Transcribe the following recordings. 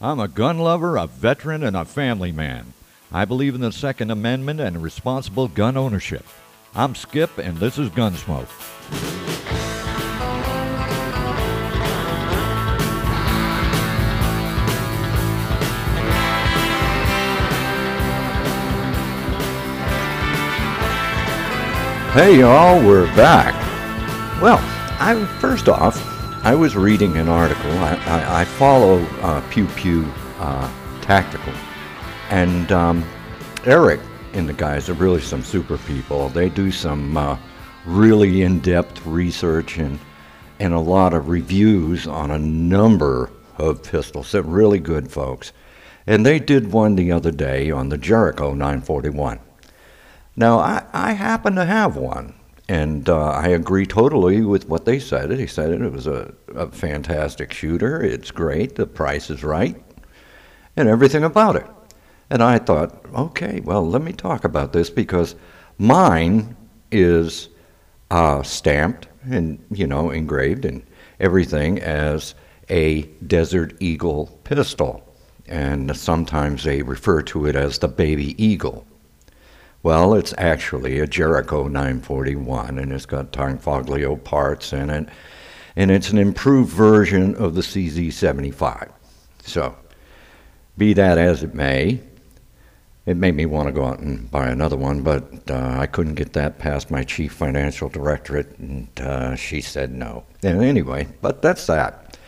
I'm a gun lover, a veteran, and a family man. I believe in the Second Amendment and responsible gun ownership. I'm Skip, and this is Gunsmoke. Hey y'all, we're back. Well, I first off, I was reading an article. I, I, I follow uh, Pew Pew uh, Tactical, and um, Eric and the guys are really some super people. They do some uh, really in-depth research and and a lot of reviews on a number of pistols. They're really good folks, and they did one the other day on the Jericho 941. Now, I, I happen to have one, and uh, I agree totally with what they said. They said it was a, a fantastic shooter. It's great. The price is right, and everything about it. And I thought, okay, well, let me talk about this because mine is uh, stamped and, you know, engraved and everything as a Desert Eagle pistol. And sometimes they refer to it as the Baby Eagle. Well, it's actually a Jericho 941, and it's got Tanfoglio parts in it, and it's an improved version of the CZ75. So, be that as it may, it made me want to go out and buy another one, but uh, I couldn't get that past my chief financial directorate, and uh, she said no. And anyway, but that's that.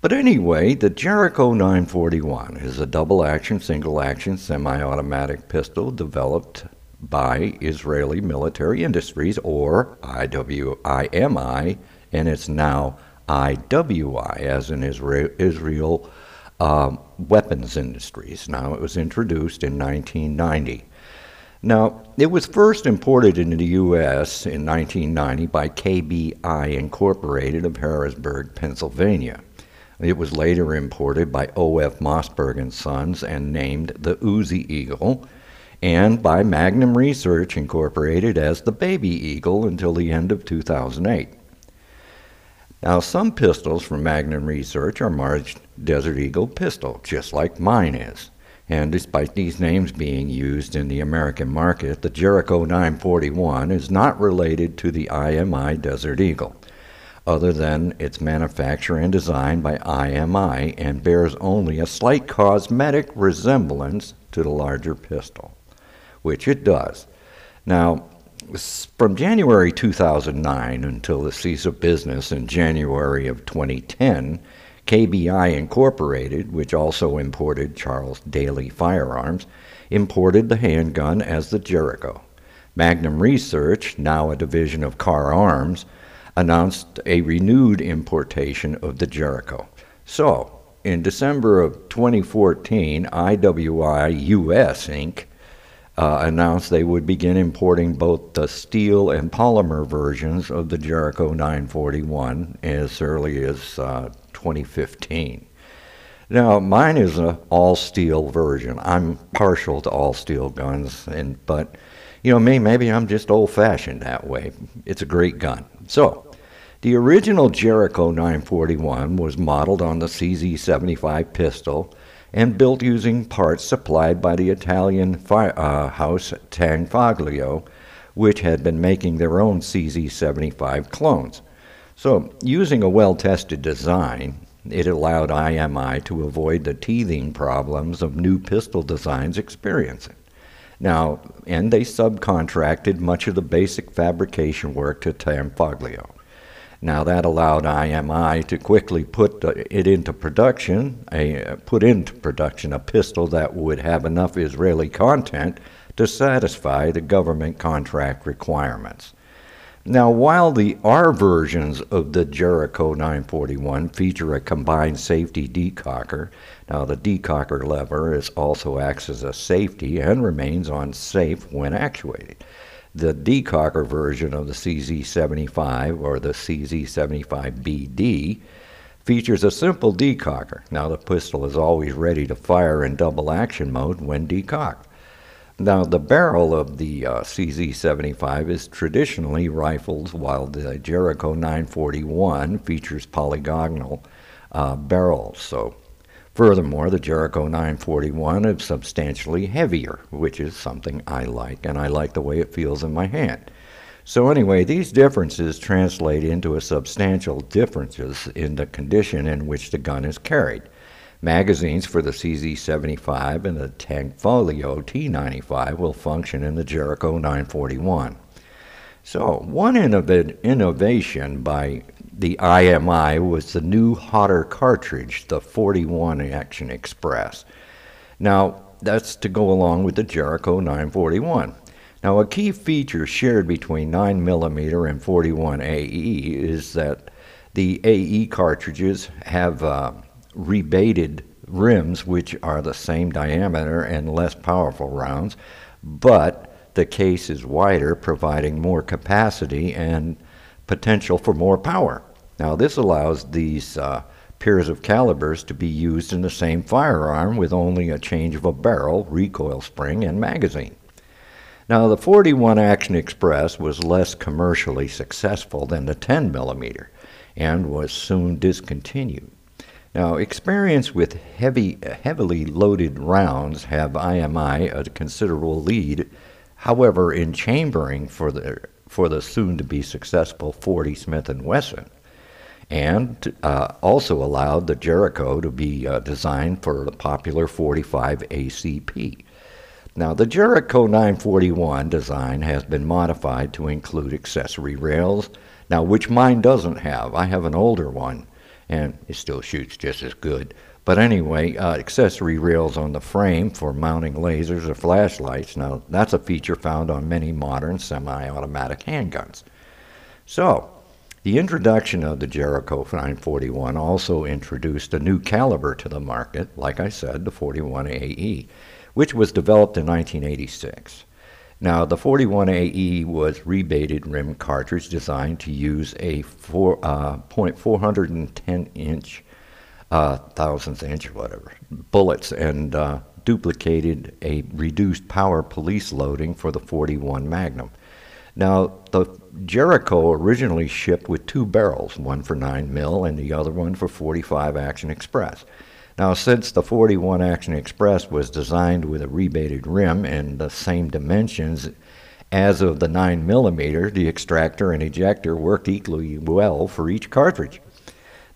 But anyway, the Jericho 941 is a double action, single action, semi automatic pistol developed by Israeli Military Industries, or IWIMI, and it's now IWI, as in Israel, Israel um, Weapons Industries. Now, it was introduced in 1990. Now, it was first imported into the U.S. in 1990 by KBI Incorporated of Harrisburg, Pennsylvania. It was later imported by O.F. Mossberg and Sons and named the Uzi Eagle and by Magnum Research Incorporated as the Baby Eagle until the end of 2008. Now, some pistols from Magnum Research are marked Desert Eagle pistol, just like mine is. And despite these names being used in the American market, the Jericho 941 is not related to the IMI Desert Eagle, other than its manufacture and design by IMI and bears only a slight cosmetic resemblance to the larger pistol which it does. Now, from January 2009 until the cease of business in January of 2010, KBI Incorporated, which also imported Charles Daly Firearms, imported the handgun as the Jericho. Magnum Research, now a division of Kahr Arms, announced a renewed importation of the Jericho. So, in December of 2014, IWI US Inc uh, announced they would begin importing both the steel and polymer versions of the Jericho 941 as early as uh, 2015. Now, mine is an all steel version. I'm partial to all steel guns, and but you know, me maybe I'm just old fashioned that way. It's a great gun. So, the original Jericho 941 was modeled on the CZ75 pistol and built using parts supplied by the Italian fire, uh, house Tanfoglio, which had been making their own CZ75 clones. So, using a well tested design, it allowed IMI to avoid the teething problems of new pistol designs experiencing. Now, and they subcontracted much of the basic fabrication work to Tanfoglio. Now that allowed IMI to quickly put it into production, a, put into production a pistol that would have enough Israeli content to satisfy the government contract requirements. Now, while the R versions of the Jericho 941 feature a combined safety decocker, now the decocker lever is also acts as a safety and remains on safe when actuated. The decocker version of the CZ75 or the CZ75BD features a simple decocker. Now, the pistol is always ready to fire in double action mode when decocked. Now, the barrel of the uh, CZ75 is traditionally rifled, while the Jericho 941 features polygonal uh, barrels. So, Furthermore, the Jericho 941 is substantially heavier, which is something I like, and I like the way it feels in my hand. So anyway, these differences translate into a substantial differences in the condition in which the gun is carried. Magazines for the CZ75 and the Tanfoglio T95 will function in the Jericho 941. So, one innov- innovation by the IMI was the new hotter cartridge, the 41 Action Express. Now, that's to go along with the Jericho 941. Now, a key feature shared between 9mm and 41 AE is that the AE cartridges have uh, rebated rims, which are the same diameter and less powerful rounds, but the case is wider, providing more capacity and potential for more power. Now, this allows these uh, pairs of calibers to be used in the same firearm with only a change of a barrel, recoil spring, and magazine. Now, the 41 Action Express was less commercially successful than the 10 millimeter and was soon discontinued. Now, experience with heavy, heavily loaded rounds have IMI a considerable lead However, in chambering for the for the soon-to-be successful 40 Smith & Wesson, and uh, also allowed the Jericho to be uh, designed for the popular 45 ACP. Now, the Jericho 941 design has been modified to include accessory rails, now which mine doesn't have. I have an older one, and it still shoots just as good. But anyway, uh, accessory rails on the frame for mounting lasers or flashlights. Now, that's a feature found on many modern semi automatic handguns. So, the introduction of the Jericho 941 also introduced a new caliber to the market, like I said, the 41AE, which was developed in 1986. Now, the 41AE was rebated rim cartridge designed to use a 4, uh, 0.410 inch uh, thousandth inch or whatever bullets and uh, duplicated a reduced power police loading for the 41 Magnum. Now, the Jericho originally shipped with two barrels, one for 9 mil and the other one for 45 Action Express. Now, since the 41 Action Express was designed with a rebated rim and the same dimensions as of the 9 millimeter, the extractor and ejector worked equally well for each cartridge.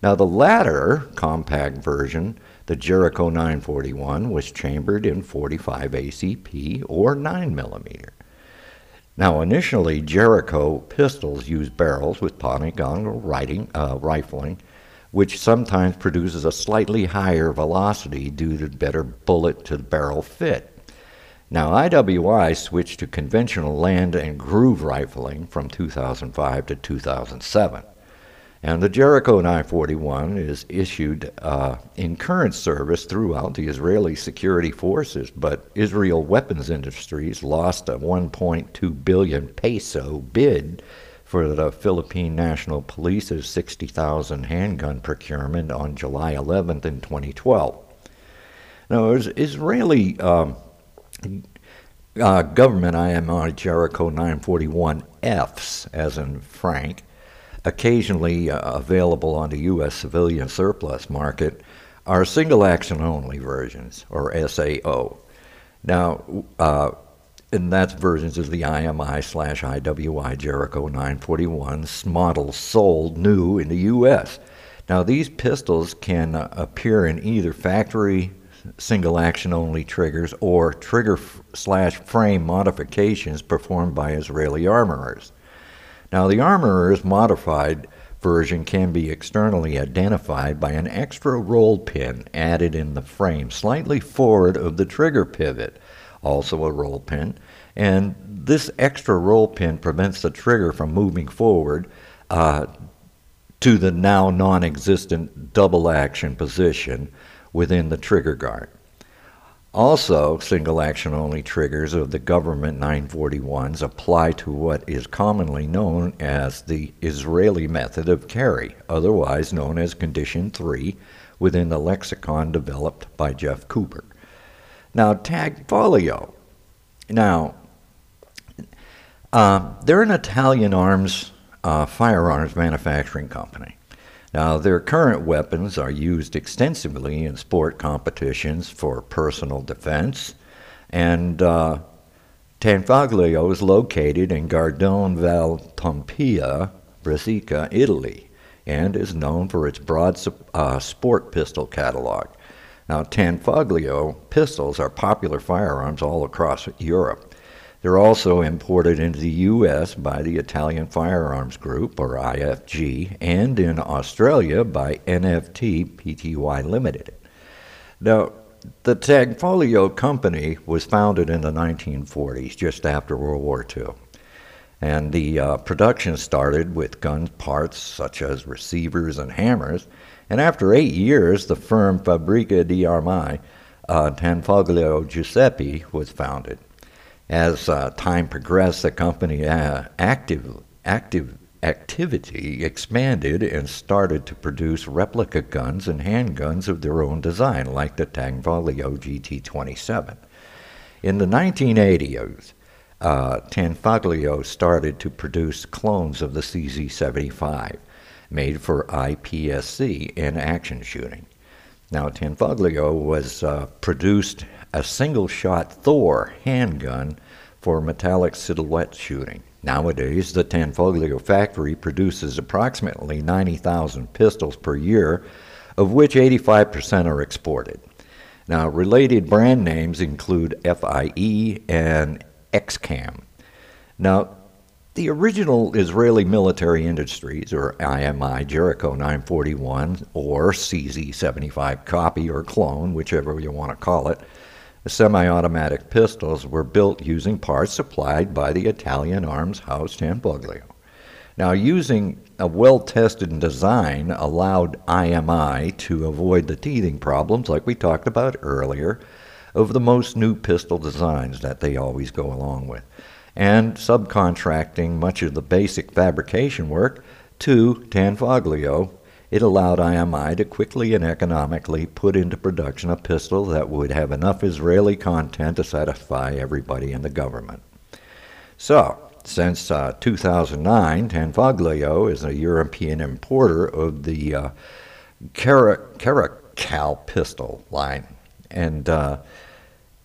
Now, the latter compact version, the Jericho 941, was chambered in 45 ACP or 9 millimeter. Now, initially, Jericho pistols used barrels with polygonal writing, uh, rifling, which sometimes produces a slightly higher velocity due to better bullet to barrel fit. Now, IWI switched to conventional land and groove rifling from 2005 to 2007. And the Jericho 941 is issued uh, in current service throughout the Israeli security forces, but Israel Weapons Industries lost a 1.2 billion peso bid for the Philippine National Police's 60,000 handgun procurement on July 11th in 2012. Now, Israeli um, uh, government IMI Jericho 941Fs, as in Frank, occasionally uh, available on the U.S. civilian surplus market are single action only versions, or SAO. Now, uh, and that's versions of the IMI slash IWI Jericho 941 models sold new in the U.S. Now, these pistols can uh, appear in either factory single action only triggers or trigger slash frame modifications performed by Israeli armorers. Now, the armorer's modified version can be externally identified by an extra roll pin added in the frame slightly forward of the trigger pivot, also a roll pin, and this extra roll pin prevents the trigger from moving forward uh, to the now non existent double action position within the trigger guard. Also, single action only triggers of the government 941s apply to what is commonly known as the Israeli method of carry, otherwise known as Condition 3, within the lexicon developed by Jeff Cooper. Now, Tanfoglio. Now, uh, they're an Italian arms uh, firearms manufacturing company. Now, their current weapons are used extensively in sport competitions for personal defense, and uh, Tanfoglio is located in Gardone Val Trompia, Brescia, Italy, and is known for its broad uh, sport pistol catalog. Now, Tanfoglio pistols are popular firearms all across Europe. They're also imported into the U.S. by the Italian Firearms Group, or IFG, and in Australia by NFT Pty Limited. Now, the Tanfoglio Company was founded in the 1940s, just after World War II. And the uh, production started with gun parts such as receivers and hammers. And after eight years, the firm Fabbrica di Armi, uh, Tanfoglio Giuseppe, was founded. As uh, time progressed, the company uh, active, active activity expanded and started to produce replica guns and handguns of their own design, like the Tanfoglio GT27. In the 1980s, uh, Tanfoglio started to produce clones of the CZ75, made for IPSC in action shooting. Now, Tanfoglio was uh, produced a single shot Thor handgun for metallic silhouette shooting. Nowadays, the Tanfoglio factory produces approximately 90,000 pistols per year, of which 85% are exported. Now, related brand names include FIE and Excam. Now, the original Israeli Military Industries, or IMI Jericho 941, or CZ 75 copy or clone, whichever you want to call it, semi automatic pistols were built using parts supplied by the Italian arms house Tanfoglio. Now, using a well tested design allowed IMI to avoid the teething problems, like we talked about earlier, of the most new pistol designs that they always go along with and subcontracting much of the basic fabrication work to Tanfoglio, it allowed IMI to quickly and economically put into production a pistol that would have enough Israeli content to satisfy everybody in the government. So, since uh, 2009, Tanfoglio is a European importer of the uh, Caracal pistol line. And uh,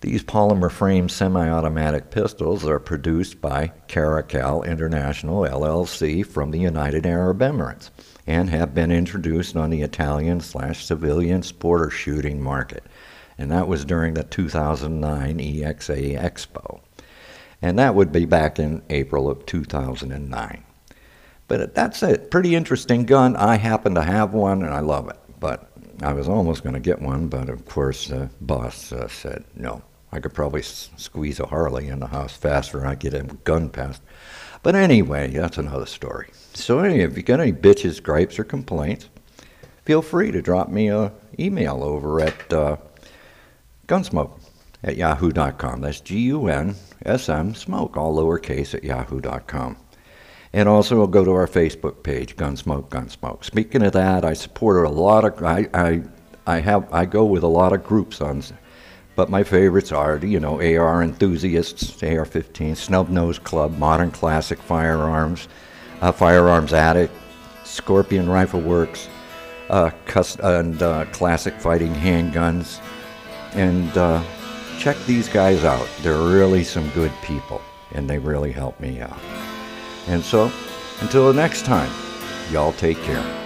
these polymer frame semi automatic pistols are produced by Caracal International LLC from the United Arab Emirates and have been introduced on the Italian slash civilian sporter shooting market. And that was during the 2009 EXA Expo. And that would be back in April of 2009. But that's a pretty interesting gun. I happen to have one and I love it. But I was almost going to get one, but of course, the boss uh, said no. I could probably s- squeeze a Harley in the house faster. than I get a gun past. But anyway, that's another story. So anyway, if you got any bitches, gripes, or complaints, feel free to drop me a email over at uh, gunsmoke at yahoo.com. That's G-U-N-S-M, smoke, all lowercase at yahoo.com. And also go to our Facebook page, Gunsmoke, Gunsmoke. Speaking of that, I support a lot of, I, I, I have, I go with a lot of groups on but my favorites are, you know, AR enthusiasts, AR-15, Snub Nose Club, Modern Classic Firearms, uh, Firearms Addict, Scorpion Rifle Works, uh, cust- and uh, Classic Fighting Handguns, and uh, check these guys out. They're really some good people, and they really help me out. And so, until the next time, y'all take care.